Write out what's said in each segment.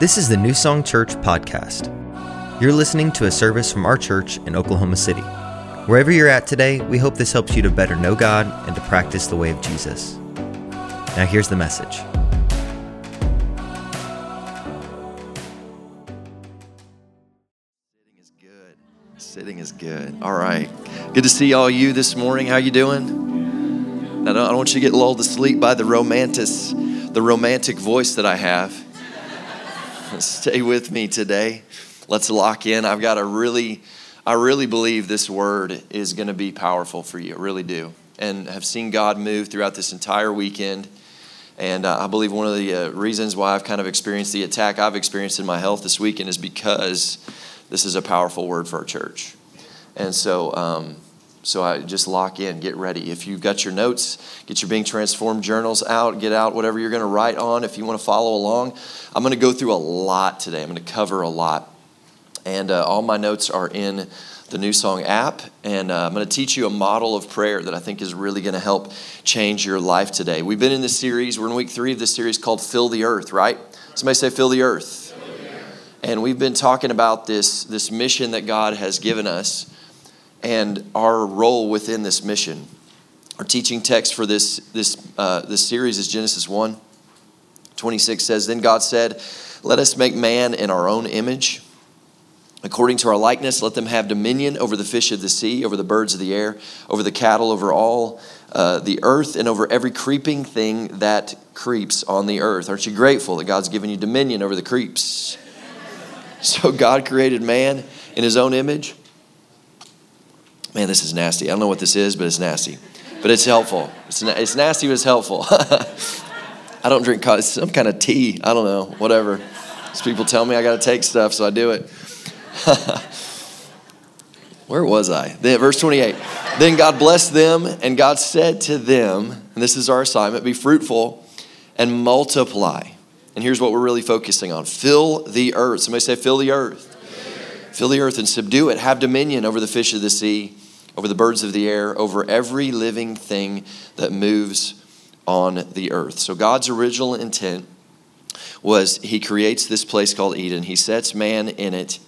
This is the New Song Church podcast. You're listening to a service from our church in Oklahoma City. Wherever you're at today, we hope this helps you to better know God and to practice the way of Jesus. Now, here's the message. Sitting is good. Sitting is good. All right. Good to see all you this morning. How you doing? Now, I don't want you to get lulled to sleep by the romantic, the romantic voice that I have. Stay with me today. Let's lock in. I've got a really, I really believe this word is going to be powerful for you. I really do. And have seen God move throughout this entire weekend. And uh, I believe one of the uh, reasons why I've kind of experienced the attack I've experienced in my health this weekend is because this is a powerful word for our church. And so, um, so I just lock in, get ready. If you've got your notes, get your Being Transformed journals out, get out whatever you're going to write on. If you want to follow along, I'm going to go through a lot today. I'm going to cover a lot. And uh, all my notes are in the New Song app. And uh, I'm going to teach you a model of prayer that I think is really going to help change your life today. We've been in this series, we're in week three of this series called Fill the Earth, right? Somebody say, Fill the Earth. And we've been talking about this, this mission that God has given us and our role within this mission. Our teaching text for this, this, uh, this series is Genesis 1 26 says, Then God said, Let us make man in our own image. According to our likeness, let them have dominion over the fish of the sea, over the birds of the air, over the cattle, over all uh, the earth, and over every creeping thing that creeps on the earth. Aren't you grateful that God's given you dominion over the creeps? So God created man in his own image. Man, this is nasty. I don't know what this is, but it's nasty. But it's helpful. It's, it's nasty, but it's helpful. I don't drink coffee. Some kind of tea. I don't know. Whatever. People tell me I got to take stuff, so I do it. Where was I? Verse 28. Then God blessed them, and God said to them, and this is our assignment be fruitful and multiply. And here's what we're really focusing on fill the earth. Somebody say, fill the earth. Fill the earth and subdue it. Have dominion over the fish of the sea, over the birds of the air, over every living thing that moves on the earth. So God's original intent was He creates this place called Eden, He sets man in it,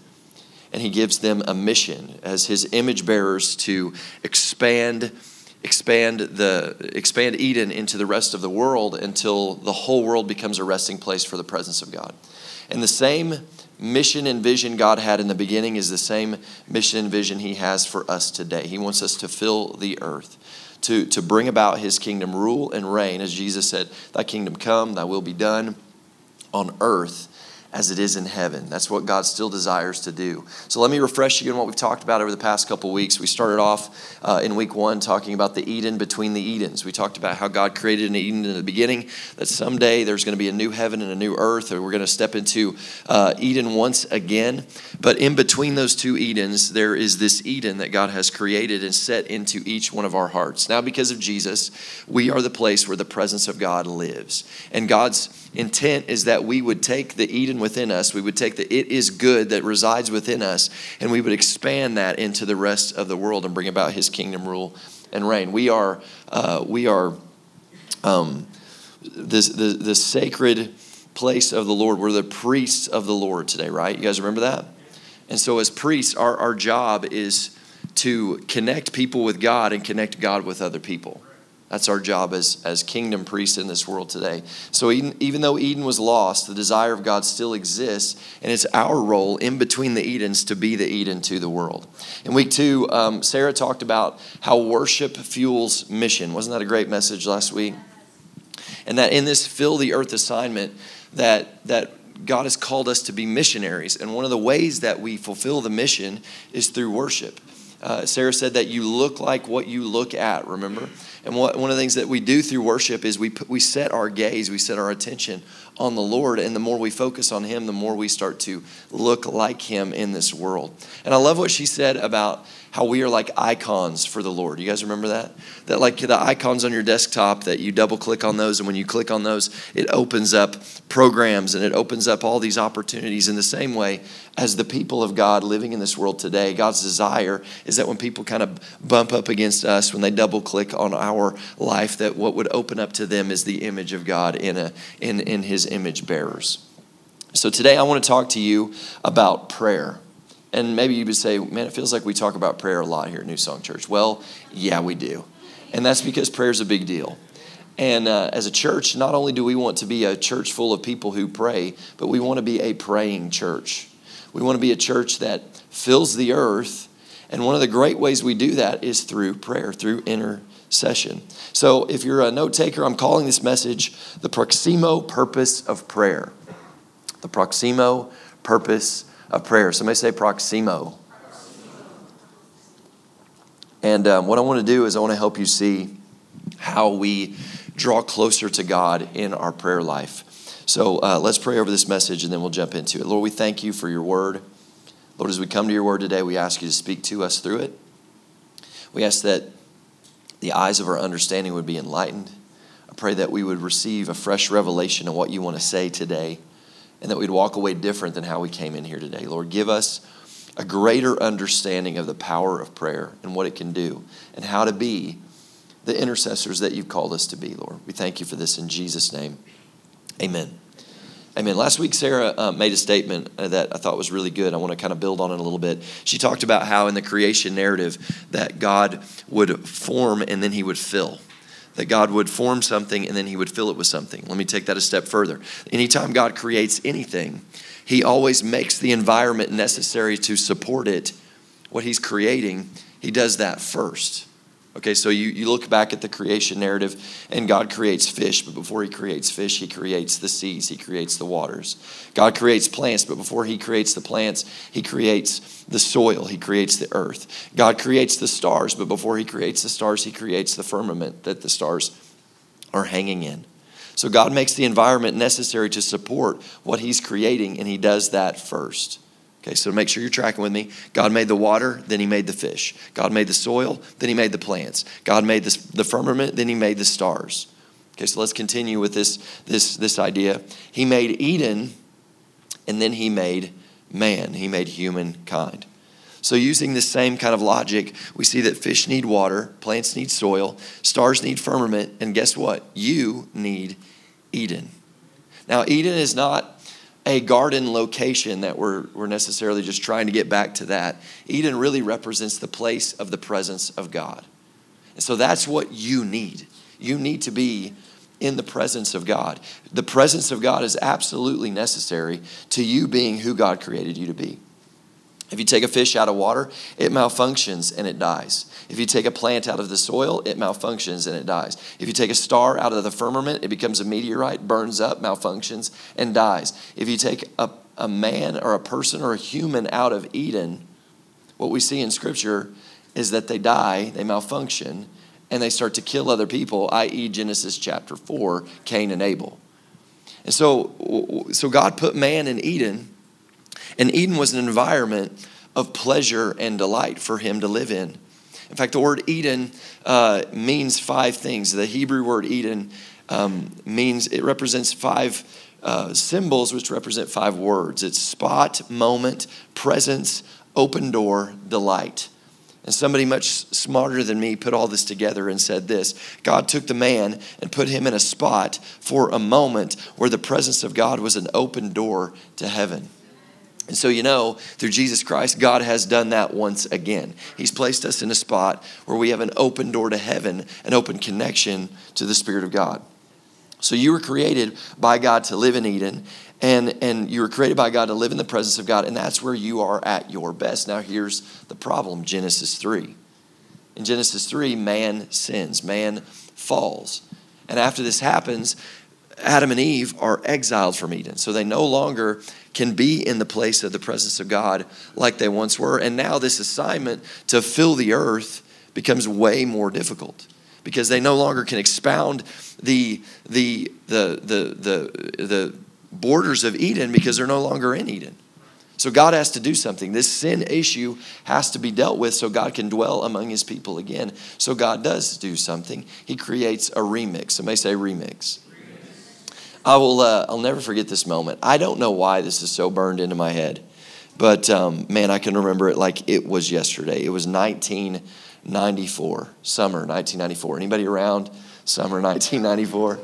and He gives them a mission as His image bearers to expand expand the expand Eden into the rest of the world until the whole world becomes a resting place for the presence of God. And the same mission and vision God had in the beginning is the same mission and vision he has for us today. He wants us to fill the earth. To, to bring about his kingdom rule and reign as jesus said thy kingdom come thy will be done on earth as it is in heaven. That's what God still desires to do. So let me refresh you on what we've talked about over the past couple weeks. We started off uh, in week one talking about the Eden between the Edens. We talked about how God created an Eden in the beginning, that someday there's going to be a new heaven and a new earth, and we're going to step into uh, Eden once again. But in between those two Edens, there is this Eden that God has created and set into each one of our hearts. Now, because of Jesus, we are the place where the presence of God lives. And God's intent is that we would take the Eden within us, we would take the it is good that resides within us, and we would expand that into the rest of the world and bring about His kingdom rule and reign. We are, uh, we are um, this, the, the sacred place of the Lord. We're the priests of the Lord today, right? You guys remember that? And so, as priests, our, our job is to connect people with God and connect God with other people. That's our job as, as kingdom priests in this world today. So, even, even though Eden was lost, the desire of God still exists, and it's our role in between the Edens to be the Eden to the world. In week two, um, Sarah talked about how worship fuels mission. Wasn't that a great message last week? And that in this fill the earth assignment, that, that God has called us to be missionaries. And one of the ways that we fulfill the mission is through worship. Uh, Sarah said that you look like what you look at, remember? And what, one of the things that we do through worship is we, we set our gaze, we set our attention on the Lord. And the more we focus on Him, the more we start to look like Him in this world. And I love what she said about how we are like icons for the Lord. You guys remember that? That like the icons on your desktop that you double click on those, and when you click on those, it opens up programs and it opens up all these opportunities in the same way as the people of God living in this world today. God's desire is that when people kind of bump up against us, when they double click on our life, that what would open up to them is the image of God in a in, in his image bearers. So today I want to talk to you about prayer. And maybe you would say, man, it feels like we talk about prayer a lot here at New Song Church. Well, yeah, we do. And that's because prayer is a big deal. And uh, as a church, not only do we want to be a church full of people who pray, but we want to be a praying church. We want to be a church that fills the earth. And one of the great ways we do that is through prayer, through intercession. So if you're a note taker, I'm calling this message the Proximo Purpose of Prayer. The Proximo Purpose of Prayer. Somebody say Proximo. And um, what I want to do is I want to help you see how we draw closer to God in our prayer life. So uh, let's pray over this message and then we'll jump into it. Lord, we thank you for your word. Lord, as we come to your word today, we ask you to speak to us through it. We ask that the eyes of our understanding would be enlightened. I pray that we would receive a fresh revelation of what you want to say today and that we'd walk away different than how we came in here today. Lord, give us a greater understanding of the power of prayer and what it can do and how to be the intercessors that you've called us to be, Lord. We thank you for this in Jesus' name. Amen. Amen. Last week, Sarah uh, made a statement uh, that I thought was really good. I want to kind of build on it a little bit. She talked about how in the creation narrative that God would form and then he would fill. That God would form something and then he would fill it with something. Let me take that a step further. Anytime God creates anything, he always makes the environment necessary to support it, what he's creating, he does that first. Okay, so you, you look back at the creation narrative, and God creates fish, but before He creates fish, He creates the seas, He creates the waters. God creates plants, but before He creates the plants, He creates the soil, He creates the earth. God creates the stars, but before He creates the stars, He creates the firmament that the stars are hanging in. So God makes the environment necessary to support what He's creating, and He does that first. Okay, so make sure you're tracking with me. God made the water, then He made the fish. God made the soil, then He made the plants. God made the firmament, then He made the stars. Okay, so let's continue with this, this, this idea. He made Eden, and then He made man. He made humankind. So, using this same kind of logic, we see that fish need water, plants need soil, stars need firmament, and guess what? You need Eden. Now, Eden is not a garden location that we're, we're necessarily just trying to get back to that. Eden really represents the place of the presence of God. And so that's what you need. You need to be in the presence of God. The presence of God is absolutely necessary to you being who God created you to be. If you take a fish out of water, it malfunctions and it dies. If you take a plant out of the soil, it malfunctions and it dies. If you take a star out of the firmament, it becomes a meteorite, burns up, malfunctions, and dies. If you take a, a man or a person or a human out of Eden, what we see in Scripture is that they die, they malfunction, and they start to kill other people, i.e., Genesis chapter 4, Cain and Abel. And so, so God put man in Eden and Eden was an environment of pleasure and delight for him to live in. In fact, the word Eden uh, means five things. The Hebrew word Eden um, means it represents five uh, symbols, which represent five words it's spot, moment, presence, open door, delight. And somebody much smarter than me put all this together and said this God took the man and put him in a spot for a moment where the presence of God was an open door to heaven. And so, you know, through Jesus Christ, God has done that once again. He's placed us in a spot where we have an open door to heaven, an open connection to the Spirit of God. So, you were created by God to live in Eden, and, and you were created by God to live in the presence of God, and that's where you are at your best. Now, here's the problem Genesis 3. In Genesis 3, man sins, man falls. And after this happens, Adam and Eve are exiled from Eden. So they no longer can be in the place of the presence of God like they once were. And now this assignment to fill the earth becomes way more difficult because they no longer can expound the, the, the, the, the, the borders of Eden because they're no longer in Eden. So God has to do something. This sin issue has to be dealt with so God can dwell among his people again. So God does do something. He creates a remix. Somebody say remix. I will. Uh, I'll never forget this moment. I don't know why this is so burned into my head, but um, man, I can remember it like it was yesterday. It was 1994, summer 1994. Anybody around? Summer 1994.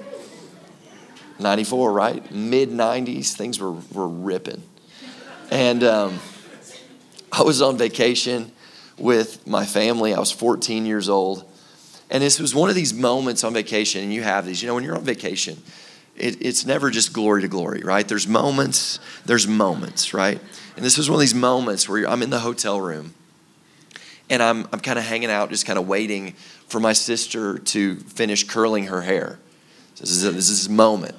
94, right? Mid 90s, things were, were ripping. And um, I was on vacation with my family. I was 14 years old. And this was one of these moments on vacation, and you have these. You know, when you're on vacation, it, it's never just glory to glory, right? There's moments, there's moments, right? And this was one of these moments where I'm in the hotel room and I'm, I'm kind of hanging out, just kind of waiting for my sister to finish curling her hair. This is, a, this is this moment.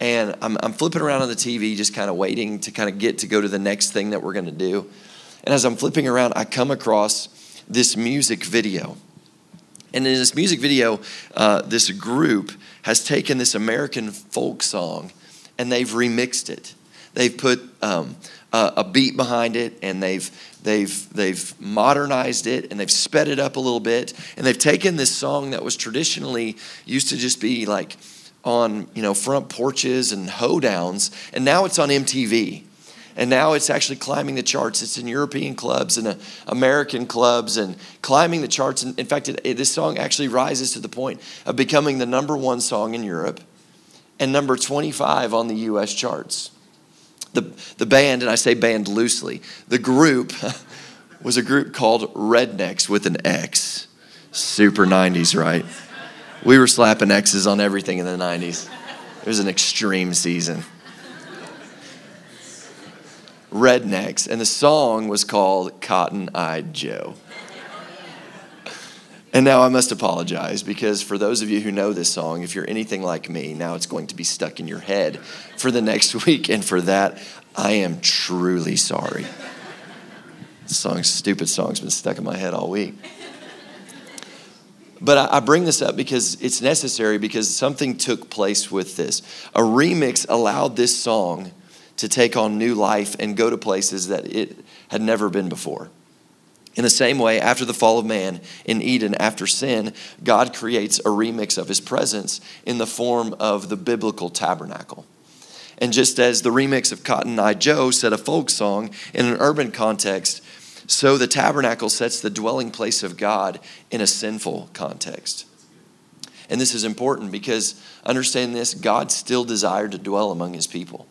And I'm, I'm flipping around on the TV, just kind of waiting to kind of get to go to the next thing that we're going to do. And as I'm flipping around, I come across this music video. And in this music video, uh, this group has taken this American folk song and they've remixed it. They've put um, a, a beat behind it and they've they've they've modernized it and they've sped it up a little bit and they've taken this song that was traditionally used to just be like on you know front porches and hoedowns and now it's on MTV and now it's actually climbing the charts. It's in European clubs and uh, American clubs and climbing the charts. And in fact, it, it, this song actually rises to the point of becoming the number one song in Europe and number 25 on the US charts. The, the band, and I say band loosely, the group was a group called Rednecks with an X. Super 90s, right? We were slapping X's on everything in the 90s. It was an extreme season. Rednex, and the song was called Cotton Eyed Joe. And now I must apologize because for those of you who know this song, if you're anything like me, now it's going to be stuck in your head for the next week. And for that, I am truly sorry. This song, stupid song's been stuck in my head all week. But I bring this up because it's necessary because something took place with this. A remix allowed this song to take on new life and go to places that it had never been before. In the same way, after the fall of man in Eden, after sin, God creates a remix of his presence in the form of the biblical tabernacle. And just as the remix of Cotton Eye Joe set a folk song in an urban context, so the tabernacle sets the dwelling place of God in a sinful context. And this is important because understand this God still desired to dwell among his people.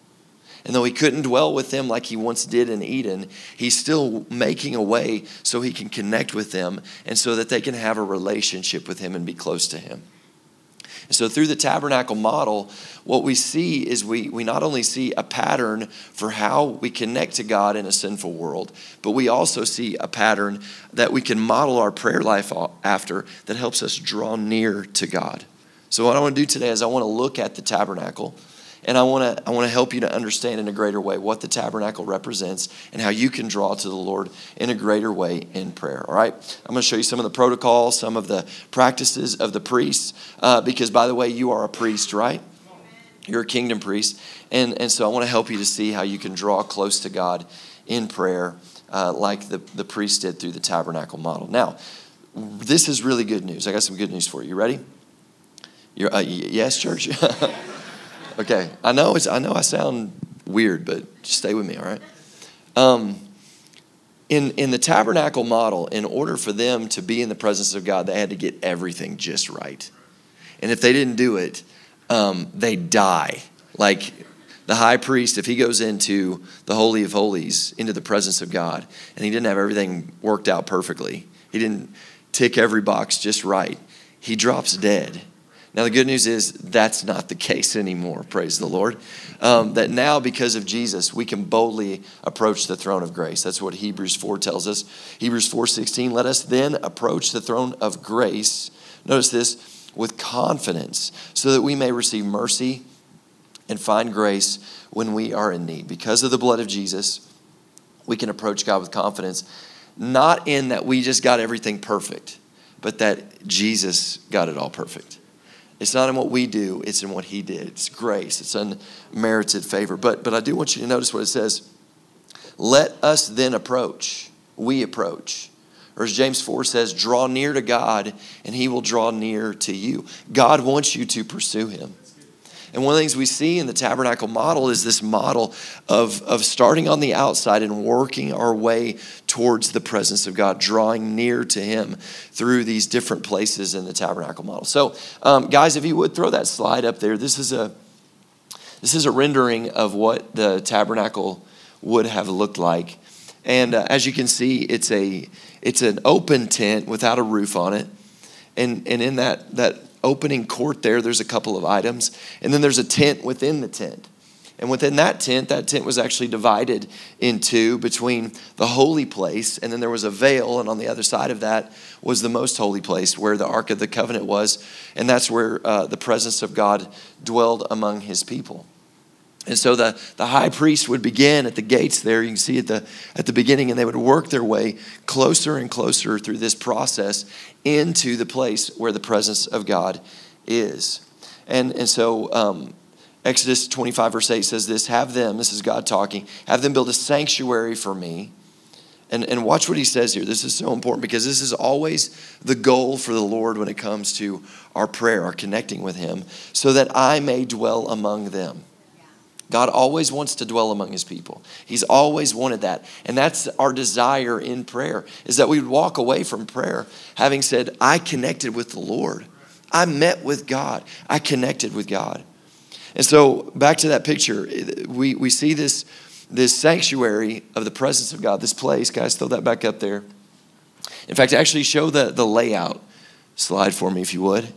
And though he couldn't dwell with them like he once did in Eden, he's still making a way so he can connect with them and so that they can have a relationship with him and be close to him. And so, through the tabernacle model, what we see is we, we not only see a pattern for how we connect to God in a sinful world, but we also see a pattern that we can model our prayer life after that helps us draw near to God. So, what I want to do today is I want to look at the tabernacle and I want to I want to help you to understand in a greater way what the tabernacle represents and how you can draw to the Lord in a greater way in prayer. All right, I'm going to show you some of the protocols, some of the practices of the priests, uh, because by the way, you are a priest, right? You're a kingdom priest, and and so I want to help you to see how you can draw close to God in prayer, uh, like the the priest did through the tabernacle model. Now, this is really good news. I got some good news for you. You ready? You're, uh, yes, church. Okay, I know it's I know I sound weird, but just stay with me, all right? Um, in in the tabernacle model, in order for them to be in the presence of God, they had to get everything just right, and if they didn't do it, um, they die. Like the high priest, if he goes into the holy of holies, into the presence of God, and he didn't have everything worked out perfectly, he didn't tick every box just right, he drops dead now, the good news is that's not the case anymore, praise the Lord. Um, that now, because of Jesus, we can boldly approach the throne of grace. That's what Hebrews 4 tells us. Hebrews 4.16, let us then approach the throne of grace, notice this, with confidence, so that we may receive mercy and find grace when we are in need. Because of the blood of Jesus, we can approach God with confidence, not in that we just got everything perfect, but that Jesus got it all perfect. It's not in what we do, it's in what he did. It's grace, it's unmerited favor. But, but I do want you to notice what it says. Let us then approach. We approach. Or as James 4 says, draw near to God and he will draw near to you. God wants you to pursue him. And one of the things we see in the tabernacle model is this model of, of starting on the outside and working our way towards the presence of God, drawing near to Him through these different places in the tabernacle model. So, um, guys, if you would throw that slide up there, this is a This is a rendering of what the tabernacle would have looked like. And uh, as you can see, it's a it's an open tent without a roof on it. And and in that that opening court there, there's a couple of items. And then there's a tent within the tent. And within that tent, that tent was actually divided in two between the holy place, and then there was a veil, and on the other side of that was the most holy place where the Ark of the Covenant was, and that's where uh, the presence of God dwelled among his people. And so the, the high priest would begin at the gates there. You can see at the, at the beginning, and they would work their way closer and closer through this process into the place where the presence of God is. And, and so um, Exodus 25, verse 8 says this Have them, this is God talking, have them build a sanctuary for me. And, and watch what he says here. This is so important because this is always the goal for the Lord when it comes to our prayer, our connecting with him, so that I may dwell among them. God always wants to dwell among his people. He's always wanted that. And that's our desire in prayer is that we would walk away from prayer having said, I connected with the Lord. I met with God. I connected with God. And so back to that picture, we, we see this, this sanctuary of the presence of God, this place. Guys, throw that back up there. In fact, actually show the, the layout slide for me if you would.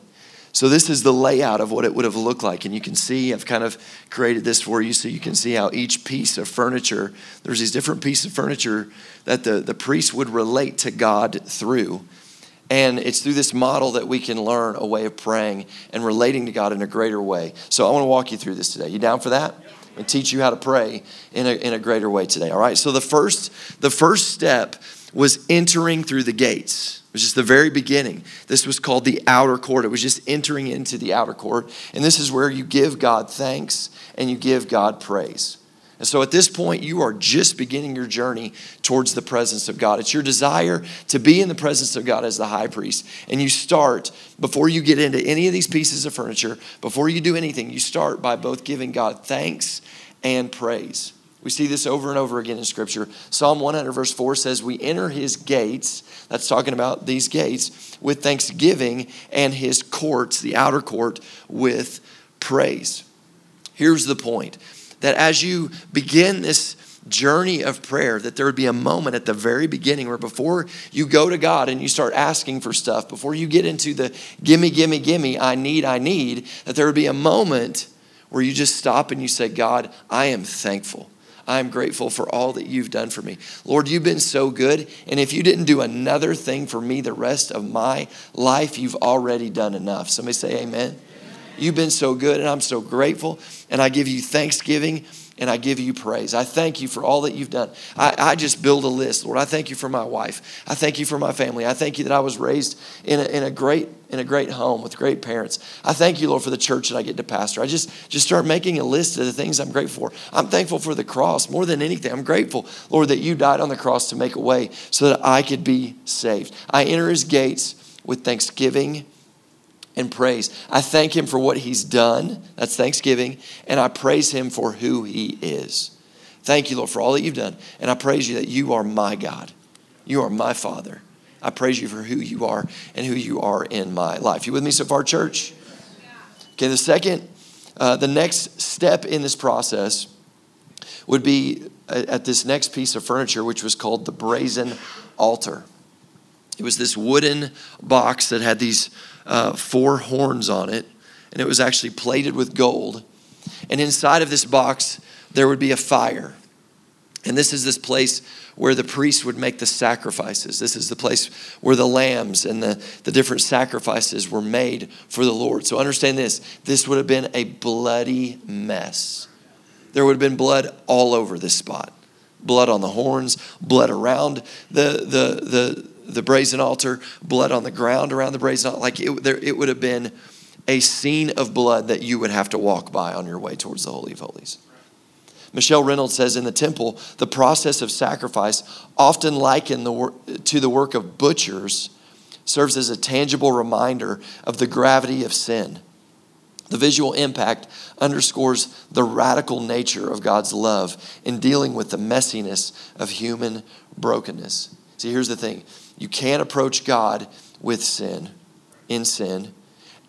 So this is the layout of what it would have looked like. And you can see, I've kind of created this for you so you can see how each piece of furniture, there's these different pieces of furniture that the, the priest would relate to God through. And it's through this model that we can learn a way of praying and relating to God in a greater way. So I want to walk you through this today. You down for that? And teach you how to pray in a, in a greater way today. All right. So the first the first step was entering through the gates. It was just the very beginning. This was called the outer court. It was just entering into the outer court. And this is where you give God thanks and you give God praise. And so at this point, you are just beginning your journey towards the presence of God. It's your desire to be in the presence of God as the high priest. And you start, before you get into any of these pieces of furniture, before you do anything, you start by both giving God thanks and praise. We see this over and over again in Scripture. Psalm 100, verse 4 says, We enter his gates, that's talking about these gates, with thanksgiving, and his courts, the outer court, with praise. Here's the point that as you begin this journey of prayer, that there would be a moment at the very beginning where before you go to God and you start asking for stuff, before you get into the gimme, gimme, gimme, I need, I need, that there would be a moment where you just stop and you say, God, I am thankful. I'm grateful for all that you've done for me. Lord, you've been so good. And if you didn't do another thing for me the rest of my life, you've already done enough. Somebody say, Amen. You've been so good, and I'm so grateful. And I give you thanksgiving and I give you praise. I thank you for all that you've done. I, I, just build a list, Lord. I thank you for my wife. I thank you for my family. I thank you that I was raised in a, in a great in a great home with great parents. I thank you, Lord, for the church that I get to pastor. I just just start making a list of the things I'm grateful for. I'm thankful for the cross more than anything. I'm grateful, Lord, that you died on the cross to make a way so that I could be saved. I enter His gates with thanksgiving and praise. I thank him for what he's done. That's thanksgiving. And I praise him for who he is. Thank you, Lord, for all that you've done. And I praise you that you are my God. You are my Father. I praise you for who you are and who you are in my life. You with me so far, church? Okay, the second, uh, the next step in this process would be at this next piece of furniture, which was called the brazen altar. It was this wooden box that had these uh, four horns on it, and it was actually plated with gold. And inside of this box, there would be a fire. And this is this place where the priests would make the sacrifices. This is the place where the lambs and the, the different sacrifices were made for the Lord. So understand this this would have been a bloody mess. There would have been blood all over this spot blood on the horns, blood around the, the, the, the brazen altar, blood on the ground around the brazen altar. Like it, there, it would have been a scene of blood that you would have to walk by on your way towards the Holy of Holies. Michelle Reynolds says in the temple, the process of sacrifice, often likened the, to the work of butchers, serves as a tangible reminder of the gravity of sin. The visual impact underscores the radical nature of God's love in dealing with the messiness of human brokenness. See, here's the thing you can't approach God with sin, in sin,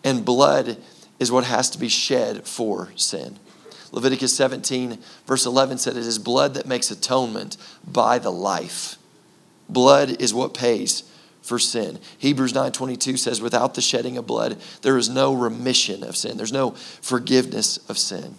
and blood is what has to be shed for sin. Leviticus 17, verse 11 said, It is blood that makes atonement by the life. Blood is what pays for sin. Hebrews 9:22 says without the shedding of blood there is no remission of sin. There's no forgiveness of sin.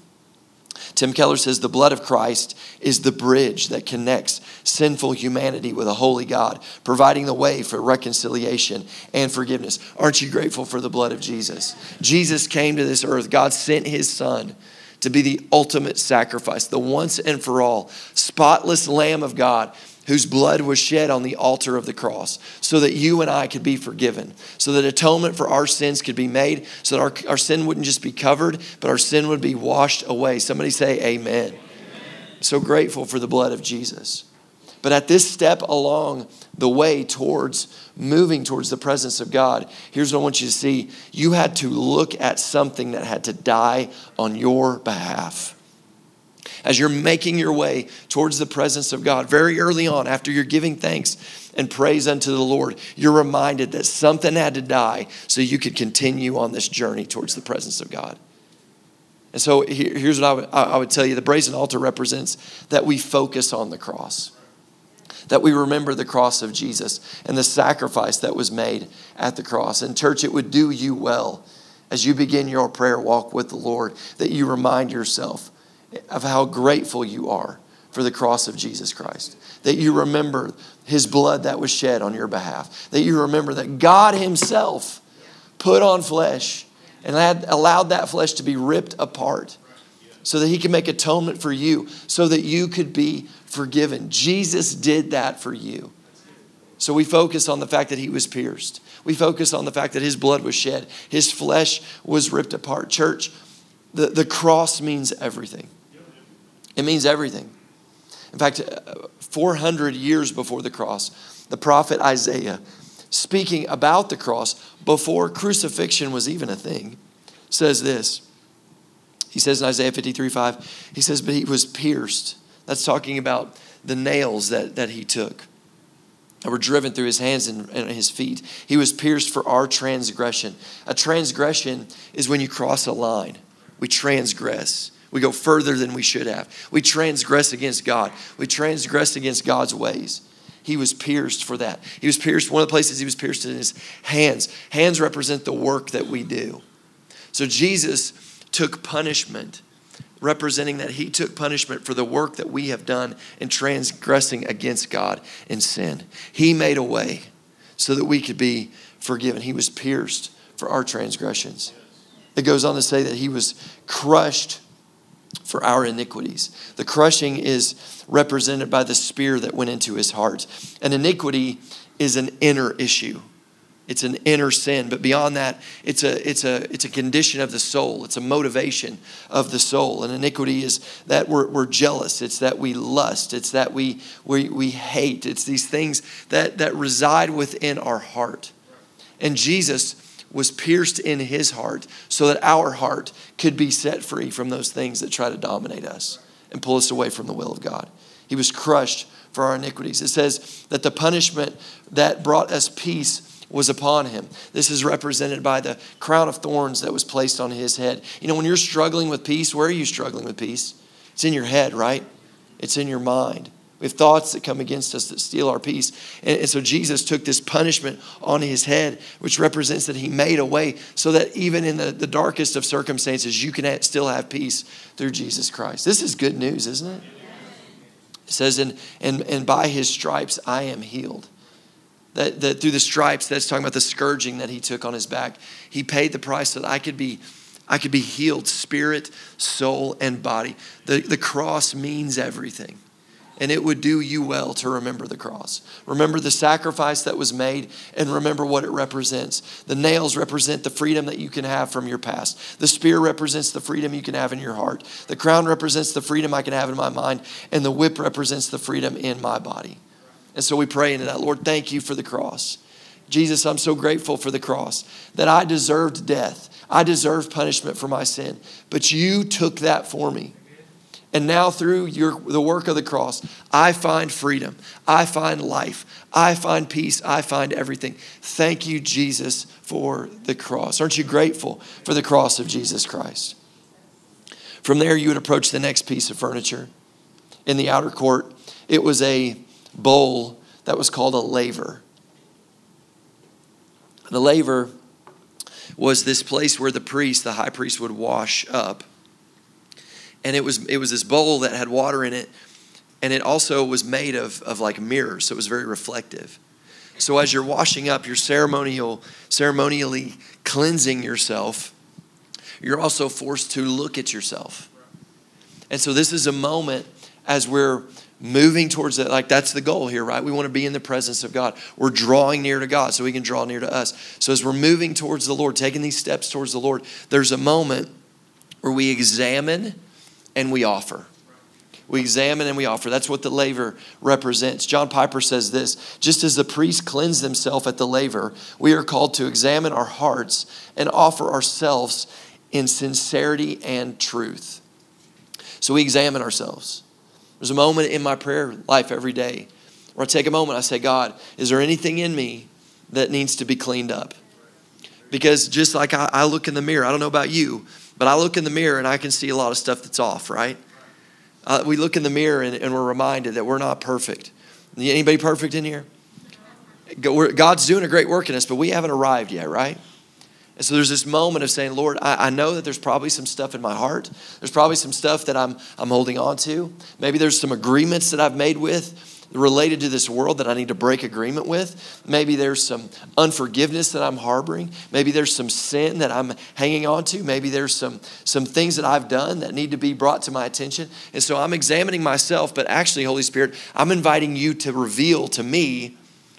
Tim Keller says the blood of Christ is the bridge that connects sinful humanity with a holy God, providing the way for reconciliation and forgiveness. Aren't you grateful for the blood of Jesus? Jesus came to this earth, God sent his son to be the ultimate sacrifice, the once and for all spotless Lamb of God whose blood was shed on the altar of the cross so that you and I could be forgiven, so that atonement for our sins could be made, so that our, our sin wouldn't just be covered, but our sin would be washed away. Somebody say, Amen. amen. So grateful for the blood of Jesus. But at this step along the way towards moving towards the presence of God, here's what I want you to see. You had to look at something that had to die on your behalf as you're making your way towards the presence of God, very early on, after you're giving thanks and praise unto the Lord, you're reminded that something had to die so you could continue on this journey towards the presence of God. And so here's what I would, I would tell you the brazen altar represents that we focus on the cross, that we remember the cross of Jesus and the sacrifice that was made at the cross. And, church, it would do you well as you begin your prayer walk with the Lord that you remind yourself of how grateful you are for the cross of Jesus Christ. That you remember his blood that was shed on your behalf. That you remember that God himself put on flesh and had allowed that flesh to be ripped apart so that he could make atonement for you, so that you could be forgiven. Jesus did that for you. So we focus on the fact that he was pierced. We focus on the fact that his blood was shed, his flesh was ripped apart. Church, the, the cross means everything. It means everything. In fact, uh, 400 years before the cross, the prophet Isaiah, speaking about the cross before crucifixion was even a thing, says this. He says in Isaiah 53 5, he says, But he was pierced. That's talking about the nails that, that he took that were driven through his hands and, and his feet. He was pierced for our transgression. A transgression is when you cross a line, we transgress. We go further than we should have. We transgress against God. We transgress against God's ways. He was pierced for that. He was pierced, one of the places he was pierced in his hands. Hands represent the work that we do. So Jesus took punishment, representing that he took punishment for the work that we have done in transgressing against God in sin. He made a way so that we could be forgiven. He was pierced for our transgressions. It goes on to say that he was crushed for our iniquities. The crushing is represented by the spear that went into his heart. An iniquity is an inner issue. It's an inner sin, but beyond that, it's a, it's, a, it's a condition of the soul. It's a motivation of the soul. And iniquity is that we're, we're jealous. It's that we lust. It's that we, we, we hate. It's these things that, that reside within our heart. And Jesus was pierced in his heart so that our heart could be set free from those things that try to dominate us and pull us away from the will of God. He was crushed for our iniquities. It says that the punishment that brought us peace was upon him. This is represented by the crown of thorns that was placed on his head. You know, when you're struggling with peace, where are you struggling with peace? It's in your head, right? It's in your mind. We have thoughts that come against us that steal our peace. And, and, so Jesus took this punishment on his head, which represents that he made a way so that even in the, the darkest of circumstances, you can still have peace through Jesus Christ. This is good news, isn't it? It says, and, and, and by his stripes I am healed. That, that through the stripes, that's talking about the scourging that he took on his back. He paid the price so that I could be I could be healed, spirit, soul, and body. The, the cross means everything and it would do you well to remember the cross. Remember the sacrifice that was made and remember what it represents. The nails represent the freedom that you can have from your past. The spear represents the freedom you can have in your heart. The crown represents the freedom I can have in my mind, and the whip represents the freedom in my body. And so we pray into that. Lord, thank you for the cross. Jesus, I'm so grateful for the cross that I deserved death. I deserved punishment for my sin, but you took that for me. And now, through your, the work of the cross, I find freedom. I find life. I find peace. I find everything. Thank you, Jesus, for the cross. Aren't you grateful for the cross of Jesus Christ? From there, you would approach the next piece of furniture. In the outer court, it was a bowl that was called a laver. The laver was this place where the priest, the high priest, would wash up. And it was, it was this bowl that had water in it, and it also was made of, of like mirrors, so it was very reflective. So as you're washing up, you're ceremonial, ceremonially cleansing yourself. You're also forced to look at yourself. And so this is a moment as we're moving towards that like that's the goal here right we want to be in the presence of god we're drawing near to god so we can draw near to us so as we're moving towards the lord taking these steps towards the lord there's a moment where we examine and we offer. We examine and we offer. That's what the laver represents. John piper says this just as the priest cleansed himself at the laver we are called to examine our hearts and offer ourselves in sincerity and truth. So we examine ourselves. There's a moment in my prayer life every day where I take a moment, I say, God, is there anything in me that needs to be cleaned up? Because just like I, I look in the mirror, I don't know about you, but I look in the mirror and I can see a lot of stuff that's off, right? Uh, we look in the mirror and, and we're reminded that we're not perfect. Anybody perfect in here? God's doing a great work in us, but we haven't arrived yet, right? And so there's this moment of saying, Lord, I, I, know that there's probably some stuff in my heart. There's probably some stuff that I'm, I'm holding on to. Maybe there's some agreements that I've made with related to this world that I need to break agreement with. Maybe there's some unforgiveness that I'm harboring. Maybe there's some sin that I'm hanging on to. Maybe there's some, some things that I've done that need to be brought to my attention. And so I'm examining myself, but actually, Holy Spirit, I'm inviting you to reveal to me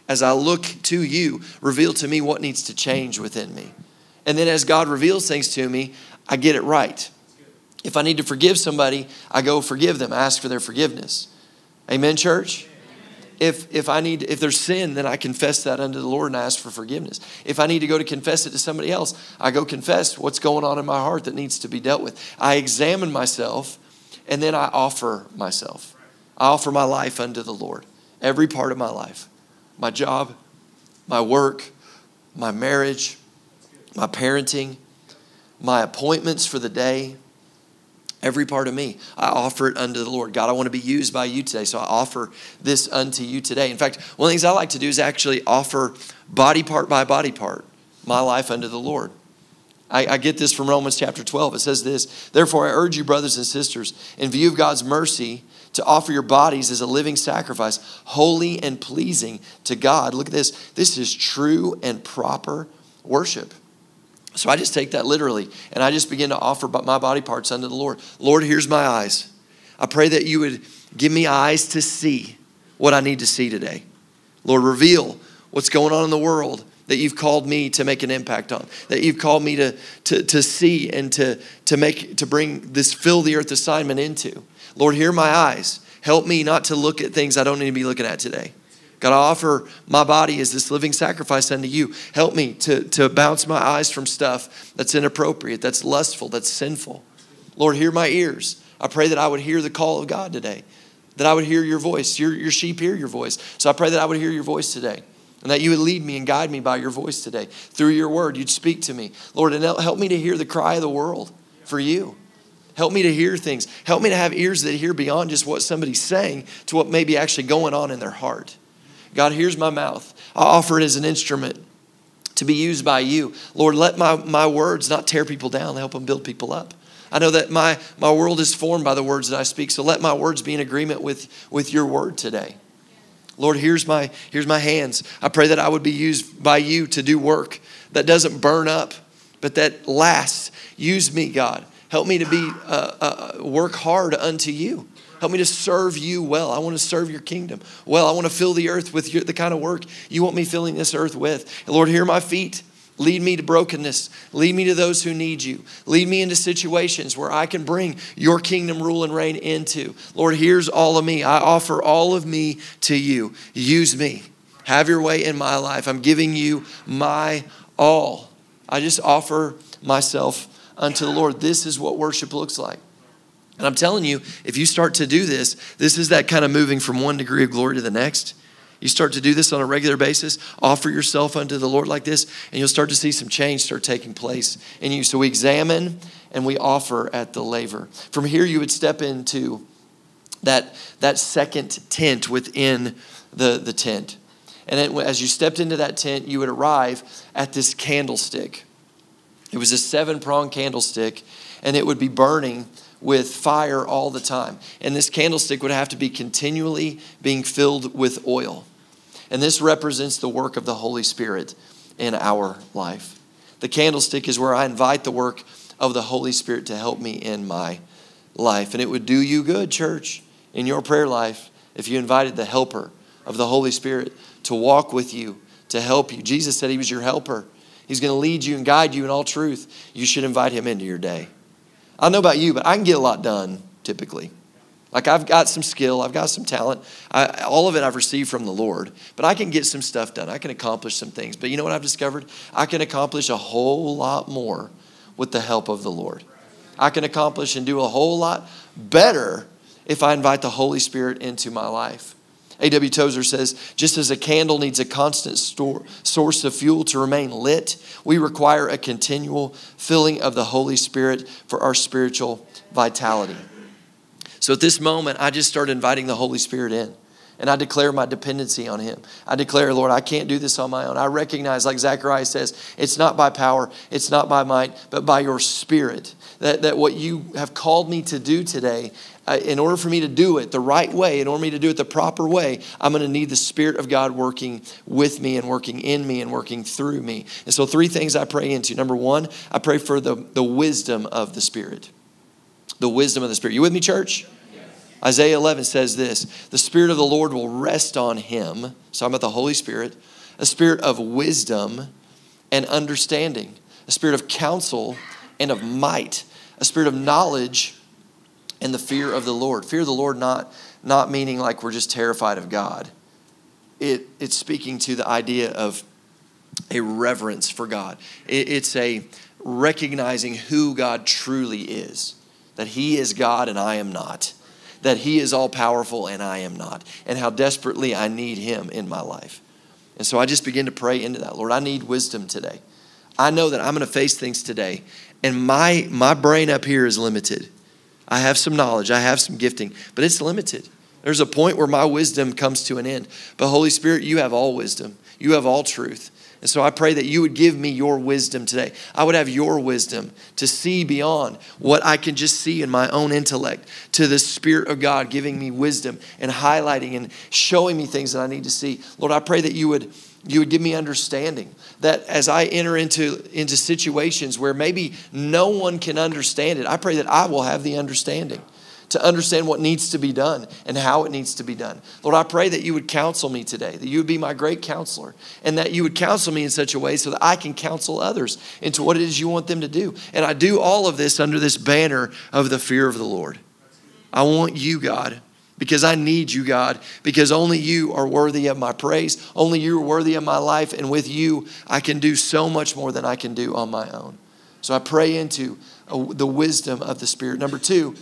as I look to you, reveal to me what needs to change within me. And then as God reveals things to me, I get it right. If I need to forgive somebody, I go forgive them, ask for their forgiveness. Amen, church? If, if I need if there's sin, then I confess that unto the Lord and I ask for forgiveness. If I need to go to confess it to somebody else, I go confess what's going on in my heart that needs to be dealt with. I examine myself and then I offer myself. I offer my life unto the Lord. Every part of my life. My job, my work, my marriage, my parenting, my appointments for the day, every part of me. I offer it unto the Lord. God, I want to be used by you today, so I offer this unto you today. In fact, one of the things I like to do is actually offer body part by body part my life unto the Lord. I, I, get this from Romans chapter 12. It says this Therefore, I urge you, brothers and sisters, in view of God's mercy, to offer your bodies as a living sacrifice, holy and pleasing to God. Look at this. This is true and proper worship. So I just take that literally and I just begin to offer my body parts unto the Lord. Lord, here's my eyes. I pray that you would give me eyes to see what I need to see today. Lord, reveal what's going on in the world that you've called me to make an impact on, that you've called me to, to, to see and to, to make to bring this fill the earth assignment into. Lord, here my eyes. Help me not to look at things I don't need to be looking at today. God, I offer my body as this living sacrifice unto you. Help me to, to bounce my eyes from stuff that's inappropriate, that's lustful, that's sinful. Lord, here my ears. I pray that I would hear the call of God today, that I would hear your voice. Your, your sheep hear your voice. So I pray that I would hear your voice today and that you would lead me and guide me by your voice today. Through your word, you'd speak to me. Lord, and help me to hear the cry of the world for you. Help me to hear things. Help me to have ears that hear beyond just what somebody's saying to what may be actually going on in their heart. God, here's my mouth. I offer it as an instrument to be used by you. Lord, let my, my words not tear people down, help them build people up. I know that my, my world is formed by the words that I speak, so let my words be in agreement with, with your word today. Lord, here's my, here's my hands. I pray that I would be used by you to do work that doesn't burn up, but that lasts. Use me, God. Help me to be uh, uh, work hard unto you. Help me to serve you well. I want to serve your kingdom well. I want to fill the earth with your, the kind of work you want me filling this earth with. And Lord, here my feet. Lead me to brokenness. Lead me to those who need you. Lead me into situations where I can bring your kingdom rule and reign into. Lord, here's all of me. I offer all of me to you. Use me. Have your way in my life. I'm giving you my all. I just offer myself unto the Lord. This is what worship looks like. And I'm telling you, if you start to do this, this is that kind of moving from one degree of glory to the next. You start to do this on a regular basis, offer yourself unto the Lord like this, and you'll start to see some change start taking place in you. So we examine and we offer at the laver. From here, you would step into that, that second tent within the, the tent. And then as you stepped into that tent, you would arrive at this candlestick. It was a seven pronged candlestick, and it would be burning with fire all the time. And this candlestick would have to be continually being filled with oil. And this represents the work of the Holy Spirit in our life. The candlestick is where I invite the work of the Holy Spirit to help me in my life. And it would do you good, church, in your prayer life if you invited the helper of the Holy Spirit to walk with you, to help you. Jesus said he was your helper. He's going to lead you and guide you in all truth. You should invite him into your day. I know about you, but I can get a lot done typically. Like I've got some skill, I've got some talent. I, all of it I've received from the Lord, but I can get some stuff done. I can accomplish some things. But you know what I've discovered? I can accomplish a whole lot more with the help of the Lord. I can accomplish and do a whole lot better if I invite the Holy Spirit into my life. A.W. Tozer says, just as a candle needs a constant store, source of fuel to remain lit, we require a continual filling of the Holy Spirit for our spiritual vitality. So at this moment, I just started inviting the Holy Spirit in. And I declare my dependency on Him. I declare, Lord, I can't do this on my own. I recognize, like Zechariah says, it's not by power, it's not by might, but by your Spirit. That, that what you have called me to do today, uh, in order for me to do it the right way, in order for me to do it the proper way, I'm going to need the Spirit of God working with me and working in me and working through me. And so, three things I pray into. Number one, I pray for the, the wisdom of the Spirit. The wisdom of the Spirit. You with me, church? Isaiah 11 says this The Spirit of the Lord will rest on him. So I'm about the Holy Spirit, a spirit of wisdom and understanding, a spirit of counsel and of might, a spirit of knowledge and the fear of the Lord. Fear of the Lord, not, not meaning like we're just terrified of God. It, it's speaking to the idea of a reverence for God. It, it's a recognizing who God truly is, that He is God and I am not that He is all powerful and I am not, and how desperately I need Him in my life. And so I just begin to pray into that. Lord, I need wisdom today. I know that I'm going to face things today, and my, my brain up here is limited. I have some knowledge, I have some gifting, but it's limited. There's a point where my wisdom comes to an end. But Holy Spirit, you have all wisdom, you have all truth. And so I pray that you would give me your wisdom today. I would have your wisdom to see beyond what I can just see in my own intellect to the Spirit of God giving me wisdom and highlighting and showing me things that I need to see. Lord, I pray that you would you would give me understanding that as I enter into, into situations where maybe no one can understand it, I pray that I will have the understanding to understand what needs to be done and how it needs to be done. Lord, I pray that you would counsel me today, that you would be my great counselor, and that you would counsel me in such a way so that I can counsel others into what it is you want them to do. And I do all of this under this banner of the fear of the Lord. I want you, God, because I need you, God, because only you are worthy of my praise. Only you are worthy of my life. And with you, I can do so much more than I can do on my own. So I pray into the wisdom of the Spirit. Number two,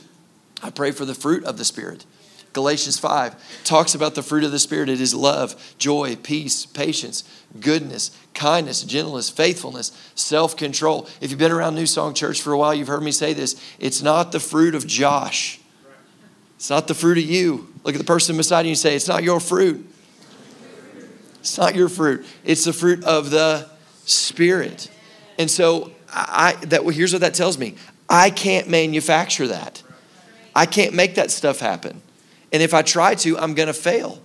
I pray for the fruit of the Spirit. Galatians 5 talks about the fruit of the Spirit. It is love, joy, peace, patience, goodness, kindness, gentleness, faithfulness, self control. If you've been around New Song Church for a while, you've heard me say this. It's not the fruit of Josh, it's not the fruit of you. Look at the person beside you and say, It's not your fruit. It's not your fruit. It's the fruit of the Spirit. And so, I, that, well, here's what that tells me I can't manufacture that. I can't make that stuff happen. And if I try to, I'm going to fail.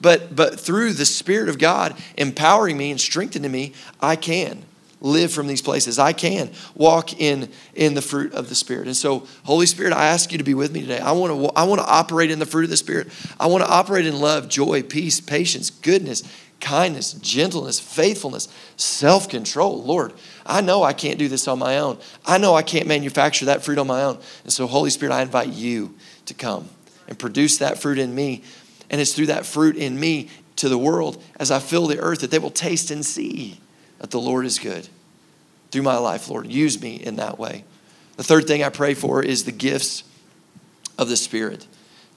But, but through the Spirit of God empowering me and strengthening me, I can live from these places. I can walk in, in the fruit of the Spirit. And so, Holy Spirit, I ask you to be with me today. I want to, I want to operate in the fruit of the Spirit. I want to operate in love, joy, peace, patience, goodness, kindness, gentleness, faithfulness, self control. Lord, I know I can't do this on my own. I know I can't manufacture that fruit on my own. And so, Holy Spirit, I invite you to come and produce that fruit in me. And it's through that fruit in me to the world as I fill the earth that they will taste and see that the Lord is good. Through my life, Lord, use me in that way. The third thing I pray for is the gifts of the Spirit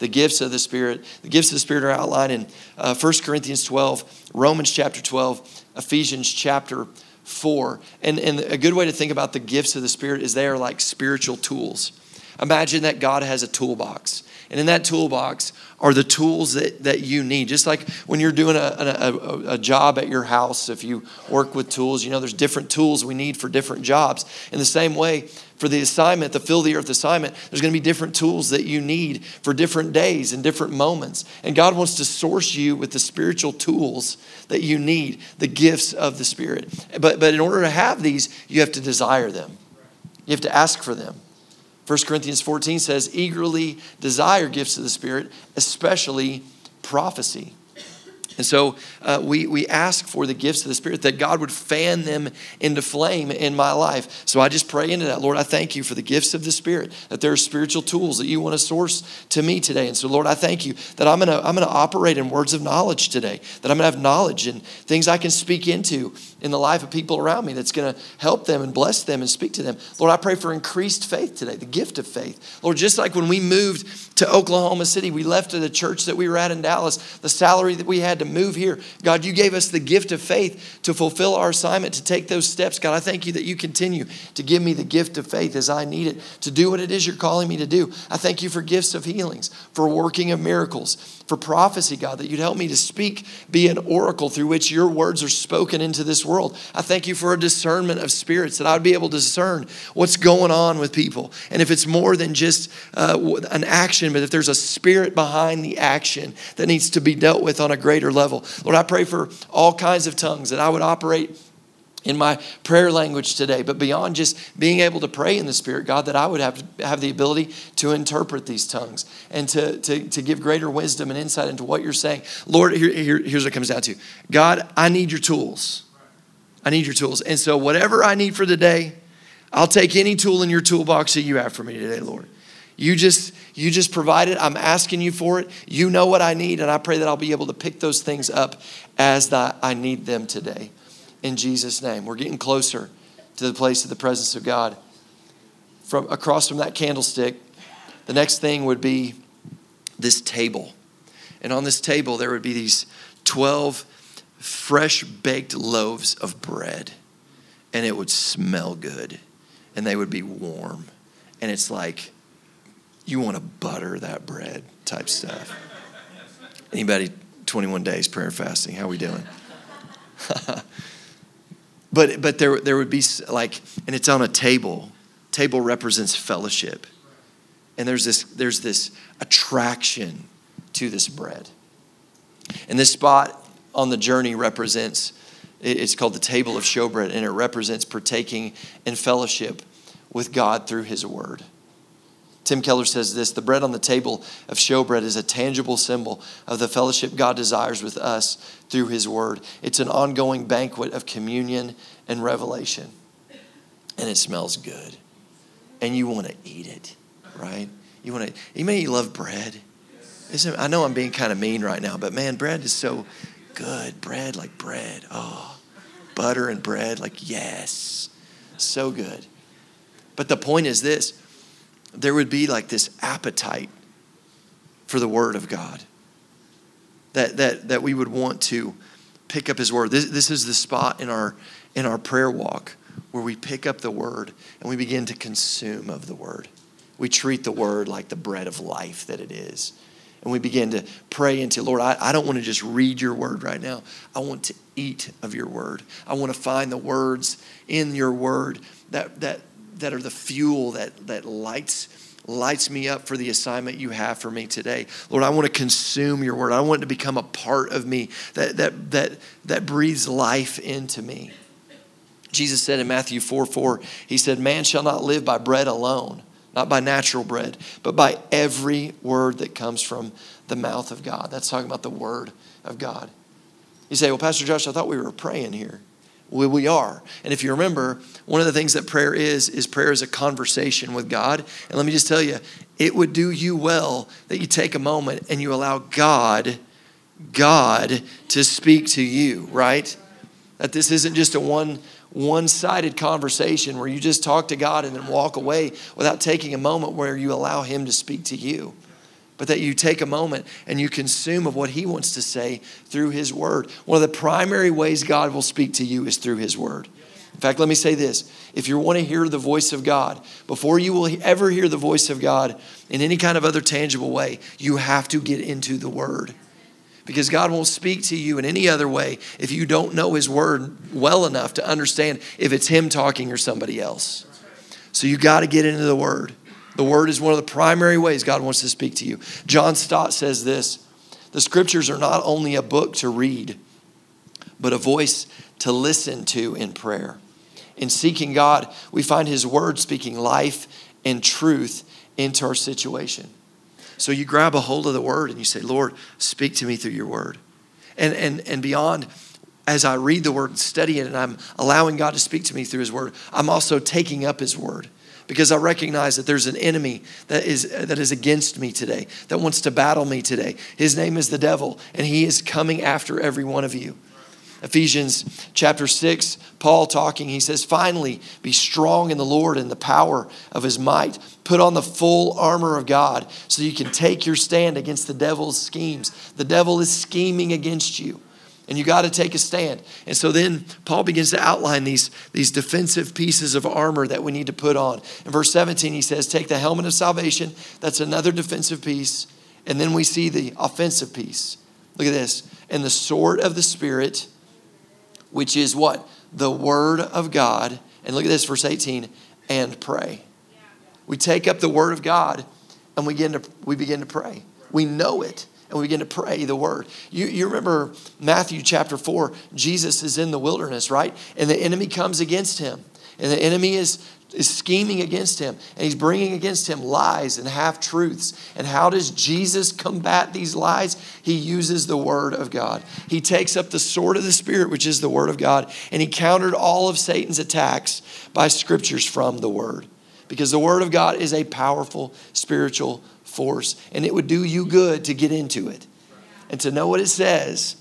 the gifts of the Spirit. The gifts of the Spirit are outlined in uh, 1 Corinthians 12, Romans chapter 12, Ephesians chapter four. And, and a good way to think about the gifts of the Spirit is they are like spiritual tools. Imagine that God has a toolbox. And in that toolbox are the tools that, that you need. Just like when you're doing a, a, a, job at your house, if you work with tools, you know, there's different tools we need for different jobs. In the same way, for the assignment, the fill the earth assignment, there's going to be different tools that you need for different days and different moments. And God wants to source you with the spiritual tools that you need, the gifts of the Spirit. But, but in order to have these, you have to desire them, you have to ask for them. 1 Corinthians 14 says, eagerly desire gifts of the Spirit, especially prophecy. And so uh, we, we ask for the gifts of the Spirit that God would fan them into flame in my life. So I just pray into that. Lord, I thank you for the gifts of the Spirit, that there are spiritual tools that you want to source to me today. And so, Lord, I thank you that I'm going to I'm to operate in words of knowledge today, that I'm going to have knowledge and things I can speak into in the life of people around me that's going to help them and bless them and speak to them. Lord, I pray for increased faith today, the gift of faith. Lord, just like when we moved to Oklahoma City, we left to the church that we were at in Dallas, the salary that we had to move here. God, you gave us the gift of faith to fulfill our assignment, to take those steps. God, I thank you that you continue to give me the gift of faith as I need it to do what it is you're calling me to do. I thank you for gifts of healings, for working of miracles for prophecy, God, that you'd help me to speak, be an oracle through which your words are spoken into this world. I thank you for a discernment of spirits, that I would be able to discern what's going on with people. And if it's more than just uh, an action, but if there's a spirit behind the action that needs to be dealt with on a greater level. Lord, I pray for all kinds of tongues, that I would operate in my prayer language today, but beyond just being able to pray in the Spirit, God, that I would have, have the ability to interpret these tongues and to, to, to give greater wisdom and insight into what you're saying. Lord, here, here, here's what it comes down to God, I need your tools. I need your tools. And so, whatever I need for the day, I'll take any tool in your toolbox that you have for me today, Lord. You just you just provide it. I'm asking you for it. You know what I need, and I pray that I'll be able to pick those things up as I need them today in Jesus' name. We're getting closer to the place of the presence of God. From across from that candlestick, the next thing would be this table. And on this table, there would be these 12 fresh baked loaves of bread. And it would smell good. And they would be warm. And it's like, you want to butter that bread type stuff. Anybody 21 days prayer and fasting? How are we doing? But, but there, there would be like, and it's on a table. Table represents fellowship. And there's this, there's this attraction to this bread. And this spot on the journey represents, it's called the table of showbread, and it represents partaking in fellowship with God through his word. Tim Keller says this the bread on the table of showbread is a tangible symbol of the fellowship God desires with us through His Word. It's an ongoing banquet of communion and revelation. And it smells good. And you want to eat it, right? You want to, you may love bread. Isn't, I know I'm being kind of mean right now, but man, bread is so good. Bread like bread. Oh, butter and bread, like yes. So good. But the point is this there would be like this appetite for the Word of God. That, that, that we would want to pick up His Word. This, this is the spot in our, in our prayer walk where we pick up the Word and we begin to consume of the Word. We treat the Word like the bread of life that it is. And we begin to pray into, Lord, I, I don't want to just read your word right now. I want to eat of your word. I want to find the words in your word that, that that are the fuel that, that lights lights me up for the assignment you have for me today. Lord, I want to consume your word. I want it to become a part of me that, that, that, that breathes life into me. Jesus said in Matthew 4 4, He said, Man shall not live by bread alone, not by natural bread, but by every word that comes from the mouth of God. That's talking about the word of God. You say, Well, Pastor Josh, I thought we were praying here. Well, we are. And if you remember, one of the things that prayer is, is prayer is a conversation with God. And let me just tell you, it would do you well that you take a moment and you allow God, God to speak to you, right? That this isn't just a one one-sided conversation where you just talk to God and then walk away without taking a moment where you allow him to speak to you but that you take a moment and you consume of what He wants to say through His Word. One of the primary ways God will speak to you is through His Word. In fact, let me say this. If you want to hear the voice of God, before you will ever hear the voice of God in any kind of other tangible way, you have to get into the Word. Because God won't speak to you in any other way if you don't know His Word well enough to understand if it's Him talking or somebody else. So you got to get into the Word. The Word is one of the primary ways God wants to speak to you. John Stott says this The Scriptures are not only a book to read, but a voice to listen to in prayer. In seeking God, we find His Word speaking life and truth into our situation. So you grab a hold of the Word and you say, Lord, speak to me through your Word. And, and, and beyond, as I read the Word and study it, and I'm allowing God to speak to me through His Word, I'm also taking up His Word because I recognize that there's an enemy that is, that is against me today, that wants to battle me today. His name is the devil, and he is coming after every one of you. Ephesians chapter 6, Paul talking, he says, Finally, be strong in the Lord and the power of his might. Put on the full armor of God so you can take your stand against the devil's schemes. The devil is scheming against you, and you got to take a stand. And so then Paul begins to outline these, these defensive pieces of armor that we need to put on. In verse 17, he says, Take the helmet of salvation. That's another defensive piece. And then we see the offensive piece. Look at this. And the sword of the Spirit which is what? The Word of God. And look at this, verse 18, and pray. We take up the Word of God and we begin to, we begin to pray. We know it and we begin to pray the Word. You, you remember Matthew chapter 4, Jesus is in the wilderness, right? And the enemy comes against him. And the enemy is is scheming against him and he's bringing against him lies and half truths. And how does Jesus combat these lies? He uses the word of God. He takes up the sword of the Spirit, which is the word of God, and he countered all of Satan's attacks by scriptures from the word. Because the word of God is a powerful spiritual force, and it would do you good to get into it and to know what it says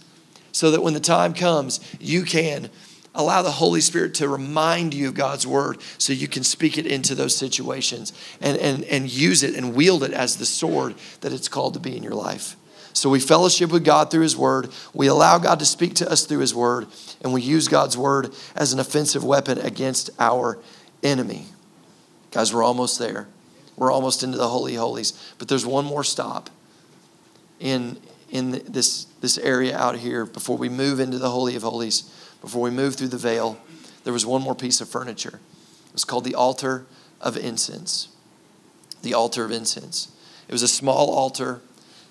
so that when the time comes, you can Allow the Holy Spirit to remind you of God's word so you can speak it into those situations and, and, and use it and wield it as the sword that it's called to be in your life. So we fellowship with God through His Word. We allow God to speak to us through His Word, and we use God's Word as an offensive weapon against our enemy. Guys, we're almost there. We're almost into the Holy Holies. But there's one more stop in, in this, this area out here before we move into the Holy of Holies before we move through the veil, there was one more piece of furniture. It was called the altar of incense. The altar of incense. It was a small altar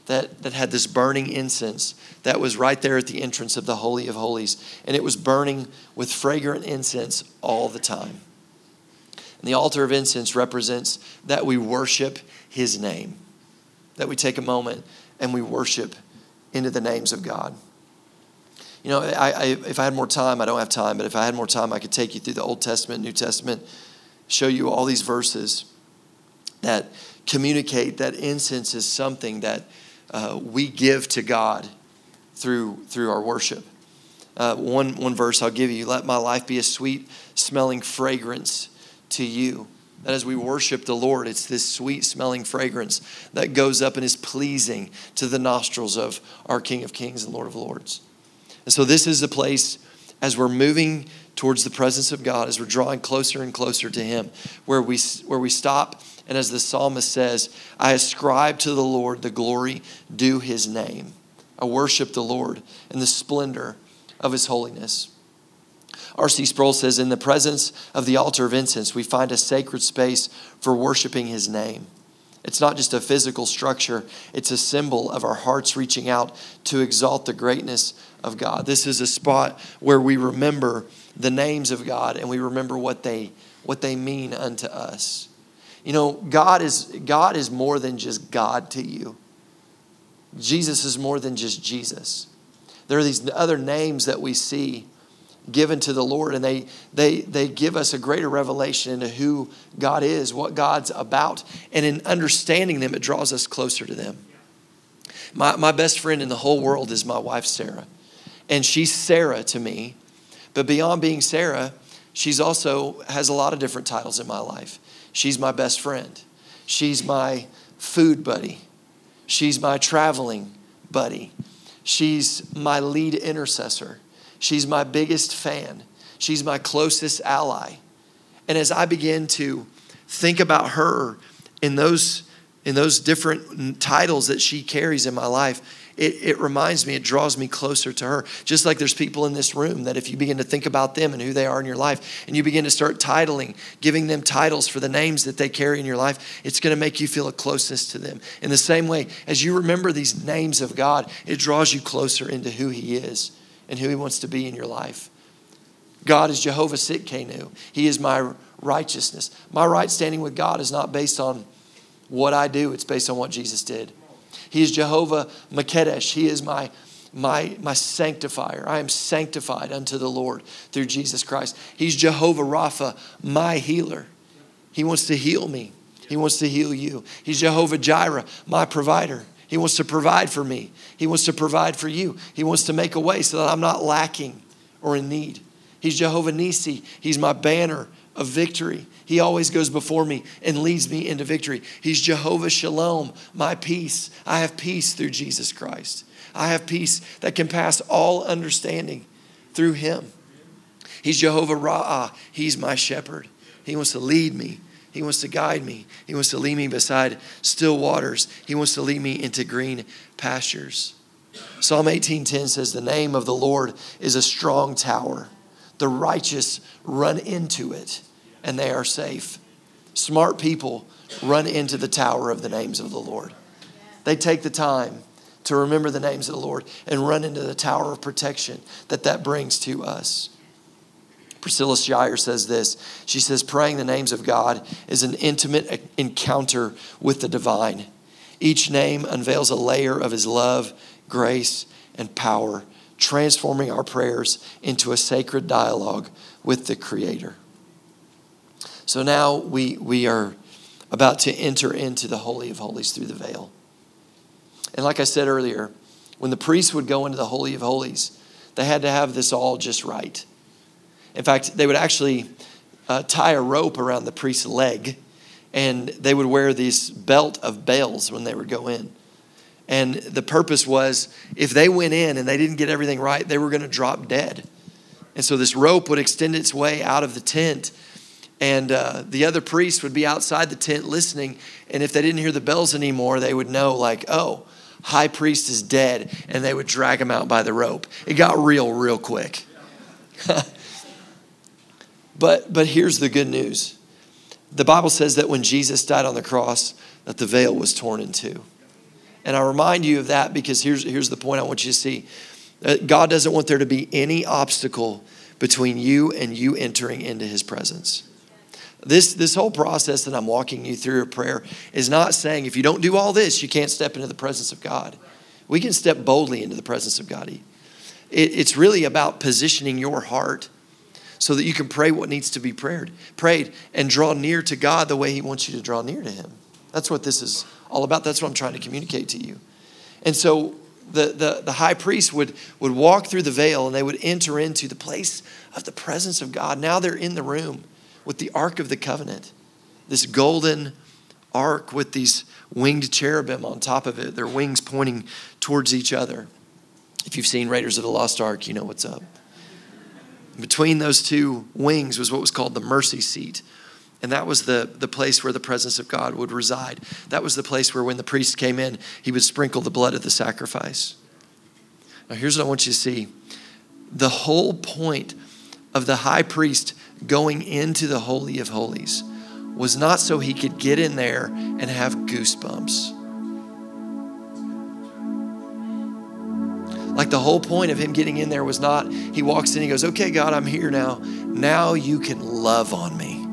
that, that had this burning incense that was right there at the entrance of the Holy of Holies. And it was burning with fragrant incense all the time. And the altar of incense represents that we worship His name, that we take a moment and we worship into the names of God. You know, I, I, if I had more time, I don't have time, but if I had more time, I could take you through the Old Testament, New Testament, show you all these verses that communicate that incense is something that uh, we give to God through, through our worship. Uh, one, one verse I'll give you let my life be a sweet smelling fragrance to you. That as we worship the Lord, it's this sweet smelling fragrance that goes up and is pleasing to the nostrils of our King of Kings and Lord of Lords. And so, this is the place as we're moving towards the presence of God, as we're drawing closer and closer to Him, where we, where we stop. And as the psalmist says, I ascribe to the Lord the glory due His name. I worship the Lord in the splendor of His holiness. R.C. Sproul says, In the presence of the altar of incense, we find a sacred space for worshiping His name. It's not just a physical structure, it's a symbol of our hearts reaching out to exalt the greatness of God. This is a spot where we remember the names of God and we remember what they what they mean unto us. You know, God is God is more than just God to you. Jesus is more than just Jesus. There are these other names that we see given to the Lord, and they, they, they give us a greater revelation into who God is, what God's about. And in understanding them, it draws us closer to them. My, my best friend in the whole world is my wife, Sarah. And she's Sarah to me. But beyond being Sarah, she's also has a lot of different titles in my life. She's my best friend. She's my food buddy. She's my traveling buddy. She's my lead intercessor. She's my biggest fan. She's my closest ally. And as I begin to think about her in those, in those different titles that she carries in my life, it, it reminds me, it draws me closer to her. Just like there's people in this room that if you begin to think about them and who they are in your life, and you begin to start titling, giving them titles for the names that they carry in your life, it's going to make you feel a closeness to them. In the same way, as you remember these names of God, it draws you closer into who He is and who He wants to be in your life. God is Jehovah Tsidkenu. He is my righteousness. My right standing with God is not based on what I do, it's based on what Jesus did. He is Jehovah Makedesh. He is my, my, my sanctifier. I am sanctified unto the Lord through Jesus Christ. He's Jehovah Rapha, my healer. He wants to heal me. He wants to heal you. He's Jehovah Jireh, my provider. He wants to provide for me. He wants to provide for you. He wants to make a way so that I'm not lacking or in need. He's Jehovah Nissi. He's my banner of victory. He always goes before me and leads me into victory. He's Jehovah Shalom, my peace. I have peace through Jesus Christ. I have peace that can pass all understanding through him. He's Jehovah Ra'ah. He's my shepherd. He wants to lead me. He wants to guide me. He wants to lead me beside still waters. He wants to lead me into green pastures. Psalm 18:10 says the name of the Lord is a strong tower. The righteous run into it and they are safe. Smart people run into the tower of the names of the Lord. They take the time to remember the names of the Lord and run into the tower of protection that that brings to us. Priscilla Shirer says this. She says, praying the names of God is an intimate encounter with the divine. Each name unveils a layer of his love, grace, and power, transforming our prayers into a sacred dialogue with the Creator. So now we, we are about to enter into the Holy of Holies through the veil. And like I said earlier, when the priests would go into the Holy of Holies, they had to have this all just right. In fact, they would actually uh, tie a rope around the priest's leg, and they would wear this belt of bells when they would go in. And the purpose was if they went in and they didn't get everything right, they were going to drop dead. And so this rope would extend its way out of the tent and uh, the other priests would be outside the tent listening. And if they didn't hear the bells anymore, they would know, like, oh, high priest is dead. And they would drag him out by the rope. It got real, real quick. but, but here's the good news the Bible says that when Jesus died on the cross, that the veil was torn in two. And I remind you of that because here's, here's the point I want you to see. Uh, God doesn't want there to be any obstacle between you and you entering into his presence. This, this whole process that I'm walking you through a prayer is not saying if you don't do all this, you can't step into the presence of God. We can step boldly into the presence of God. It, it's really about positioning your heart so that you can pray what needs to be prayed, prayed and draw near to God the way He wants you to draw near to Him. That's what this is all about. That's what I'm trying to communicate to you. And so the, the, the high priest would, would walk through the veil and they would enter into the place of the presence of God. Now they're in the room with the Ark of the Covenant, this golden ark with these winged cherubim on top of it, their wings pointing towards each other. If you've seen Raiders of the Lost Ark, you know what's up. Between those two wings was what was called the mercy seat. And that was the, the place where the presence of God would reside. That was the place where when the priest came in, he would sprinkle the blood of the sacrifice. Now, here's what I want you to see the whole point of the high priest going into the Holy of Holies was not so he could get in there and have goosebumps. Like the whole point of him getting in there was not, he walks in, he goes, Okay, God, I'm here now. Now you can love on me.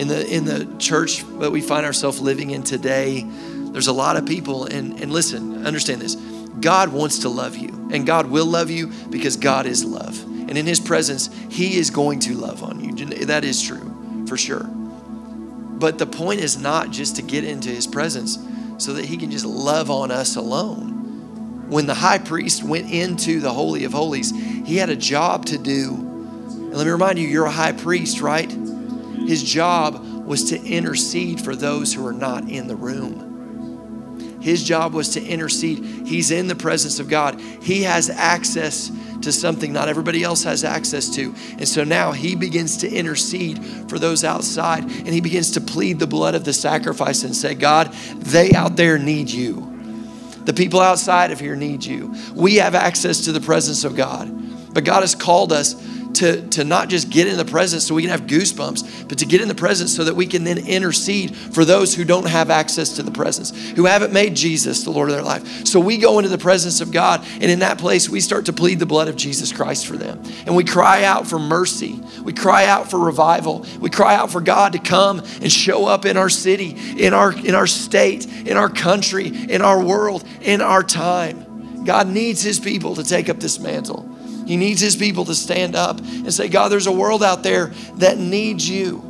In the, in the church that we find ourselves living in today, there's a lot of people, and, and listen, understand this God wants to love you, and God will love you because God is love. And in His presence, He is going to love on you. That is true, for sure. But the point is not just to get into His presence so that He can just love on us alone. When the high priest went into the Holy of Holies, he had a job to do. And let me remind you, you're a high priest, right? His job was to intercede for those who are not in the room. His job was to intercede. He's in the presence of God. He has access to something not everybody else has access to. And so now he begins to intercede for those outside and he begins to plead the blood of the sacrifice and say, God, they out there need you. The people outside of here need you. We have access to the presence of God. But God has called us to, to not just get in the presence so we can have goosebumps, but to get in the presence so that we can then intercede for those who don't have access to the presence, who haven't made Jesus the Lord of their life. So we go into the presence of God, and in that place, we start to plead the blood of Jesus Christ for them. And we cry out for mercy. We cry out for revival. We cry out for God to come and show up in our city, in our, in our state, in our country, in our world, in our time. God needs his people to take up this mantle. He needs his people to stand up and say, God, there's a world out there that needs you.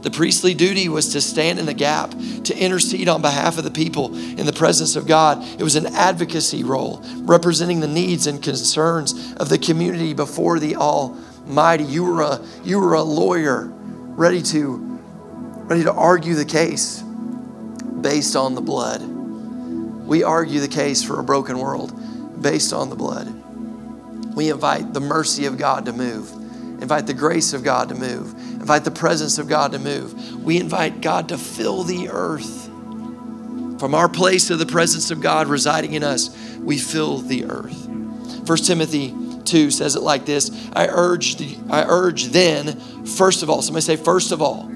The priestly duty was to stand in the gap, to intercede on behalf of the people in the presence of God. It was an advocacy role, representing the needs and concerns of the community before the Almighty. You were a, you were a lawyer ready to, ready to argue the case based on the blood. We argue the case for a broken world based on the blood. We invite the mercy of God to move, invite the grace of God to move, invite the presence of God to move. We invite God to fill the earth. From our place to the presence of God residing in us, we fill the earth. 1 Timothy 2 says it like this I urge, the, I urge then, first of all, somebody say, first of all,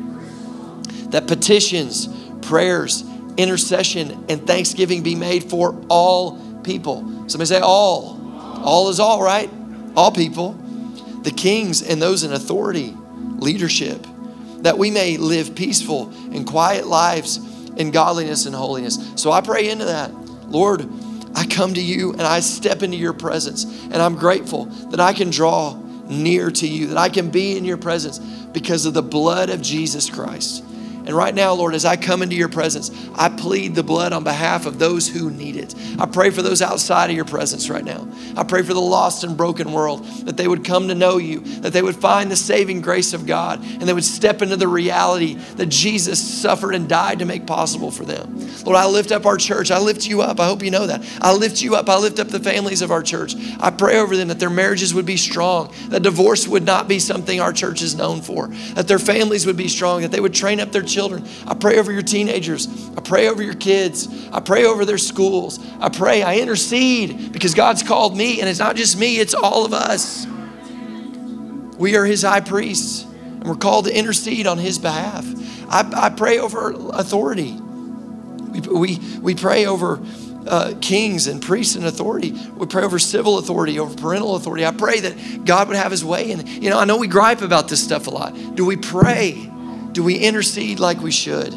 that petitions, prayers, intercession, and thanksgiving be made for all people. Somebody say, all. All is all, right? All people, the kings and those in authority, leadership, that we may live peaceful and quiet lives in godliness and holiness. So I pray into that. Lord, I come to you and I step into your presence, and I'm grateful that I can draw near to you, that I can be in your presence because of the blood of Jesus Christ. And right now, Lord, as I come into your presence, I plead the blood on behalf of those who need it. I pray for those outside of your presence right now. I pray for the lost and broken world that they would come to know you, that they would find the saving grace of God, and they would step into the reality that Jesus suffered and died to make possible for them. Lord, I lift up our church. I lift you up. I hope you know that. I lift you up. I lift up the families of our church. I pray over them that their marriages would be strong, that divorce would not be something our church is known for, that their families would be strong, that they would train up their children children. I pray over your teenagers. I pray over your kids. I pray over their schools. I pray, I intercede because God's called me, and it's not just me, it's all of us. We are His high priests, and we're called to intercede on His behalf. I, I pray over authority. We, we, we pray over uh, kings and priests and authority. We pray over civil authority, over parental authority. I pray that God would have his way. And, you know, I know we gripe about this stuff a lot. Do we pray? Do we intercede like we should?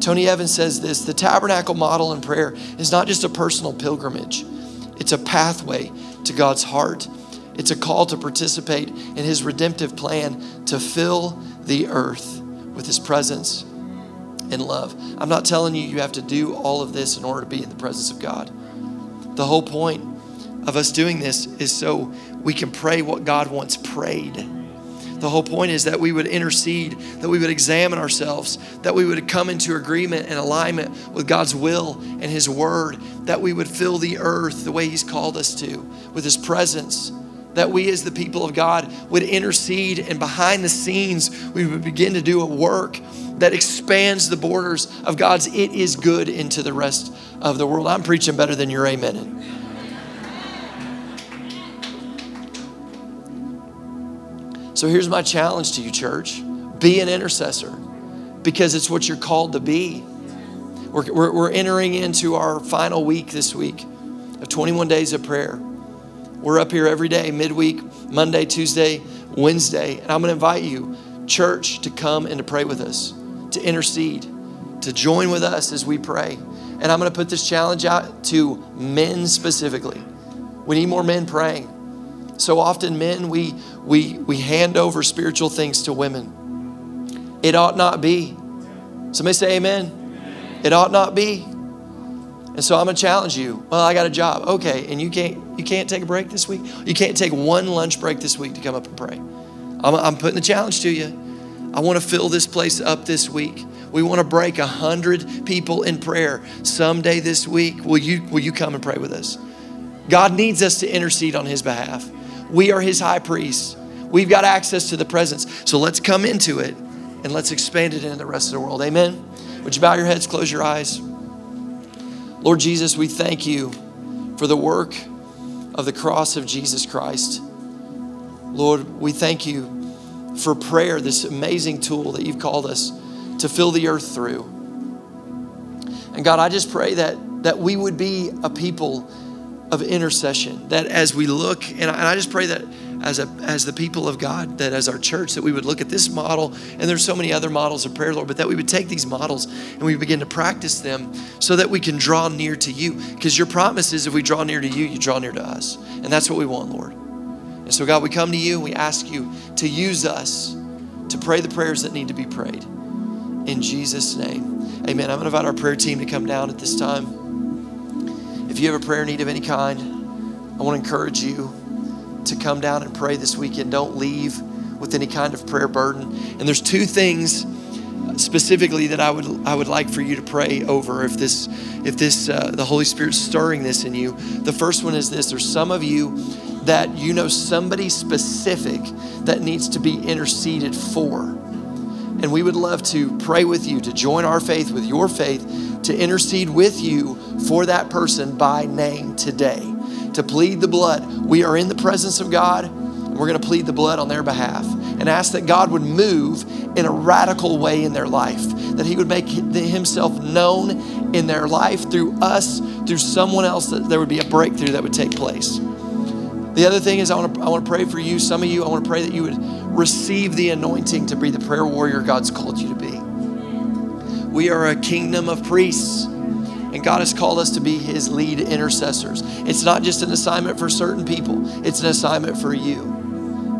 Tony Evans says this the tabernacle model in prayer is not just a personal pilgrimage, it's a pathway to God's heart. It's a call to participate in his redemptive plan to fill the earth with his presence and love. I'm not telling you you have to do all of this in order to be in the presence of God. The whole point of us doing this is so we can pray what God wants prayed. The whole point is that we would intercede, that we would examine ourselves, that we would come into agreement and alignment with God's will and His word, that we would fill the earth the way He's called us to with His presence. That we, as the people of God, would intercede, and behind the scenes, we would begin to do a work that expands the borders of God's it is good into the rest of the world. I'm preaching better than your amen. So here's my challenge to you, church be an intercessor because it's what you're called to be. We're, we're, we're, entering into our final week this week of 21 days of prayer. We're up here every day, midweek, Monday, Tuesday, Wednesday. And I'm going to invite you, church, to come and to pray with us, to intercede, to join with us as we pray. And I'm going to put this challenge out to men specifically. We need more men praying. So often, men, we, we, we hand over spiritual things to women. It ought not be. Somebody say amen. amen. It ought not be. And so I'm gonna challenge you. Well, I got a job. Okay, and you can't you can't take a break this week? You can't take one lunch break this week to come up and pray. I'm, I'm putting the challenge to you. I want to fill this place up this week We want to break a hundred people in prayer someday this week. Will you, will you come and pray with us? God needs us to intercede on his behalf. We are his high priest. We've got access to the presence. So let's come into it and let's expand it into the rest of the world. Amen. Would you bow your heads, close your eyes? Lord Jesus, we thank you for the work of the cross of Jesus Christ. Lord, we thank you for prayer, this amazing tool that you've called us to fill the earth through. And God, I just pray that, that we would be a people of intercession, that as we look, and I, and I just pray that as, a, as the people of God, that as our church, that we would look at this model, and there's so many other models of prayer, Lord, but that we would take these models and we begin to practice them so that we can draw near to you. Because your promise is if we draw near to you, you draw near to us. And that's what we want, Lord. And so, God, we come to you and we ask you to use us to pray the prayers that need to be prayed. In Jesus' name. Amen. I'm going to invite our prayer team to come down at this time. If you have a prayer need of any kind, I want to encourage you to come down and pray this weekend. Don't leave with any kind of prayer burden. And there's two things specifically that I would I would like for you to pray over if this if this uh, the Holy Spirit's stirring this in you. The first one is this: there's some of you that you know somebody specific that needs to be interceded for. And we would love to pray with you, to join our faith with your faith, to intercede with you for that person by name today, to plead the blood. We are in the presence of God, and we're going to plead the blood on their behalf and ask that God would move in a radical way in their life, that He would make Himself known in their life through us, through someone else, that there would be a breakthrough that would take place. The other thing is, I want to I want to pray for you. Some of you, I want to pray that you would receive the anointing to be the prayer warrior God's called you to be. We are a kingdom of priests, and God has called us to be His lead intercessors. It's not just an assignment for certain people; it's an assignment for you.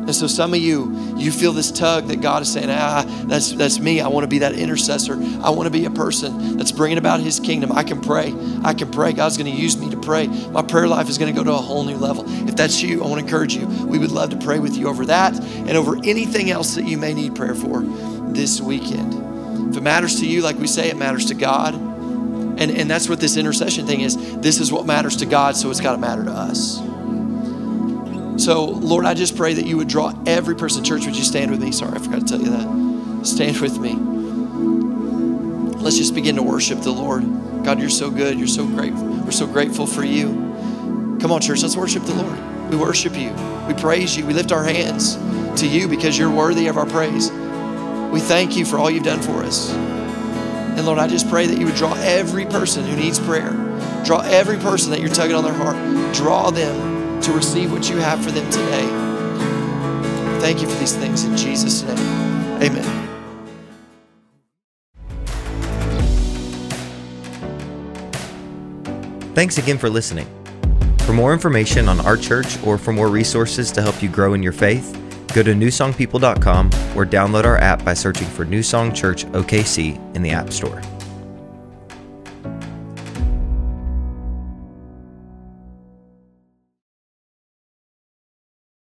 And so some of you, you feel this tug that God is saying, ah, that's, that's me. I want to be that intercessor. I want to be a person that's bringing about his kingdom. I can pray. I can pray. God's going to use me to pray. My prayer life is going to go to a whole new level. If that's you, I want to encourage you. We would love to pray with you over that and over anything else that you may need prayer for this weekend. If it matters to you, like we say, it matters to God. And, and that's what this intercession thing is. This is what matters to God, so it's got to matter to us. So, Lord, I just pray that you would draw every person. Church, would you stand with me? Sorry, I forgot to tell you that. Stand with me. Let's just begin to worship the Lord. God, you're so good. You're so grateful. We're so grateful for you. Come on, church, let's worship the Lord. We worship you. We praise you. We lift our hands to you because you're worthy of our praise. We thank you for all you've done for us. And Lord, I just pray that you would draw every person who needs prayer. Draw every person that you're tugging on their heart. Draw them to receive what you have for them today. Thank you for these things in Jesus' name. Amen. Thanks again for listening. For more information on our church or for more resources to help you grow in your faith, go to newsongpeople.com or download our app by searching for New Song Church OKC in the App Store.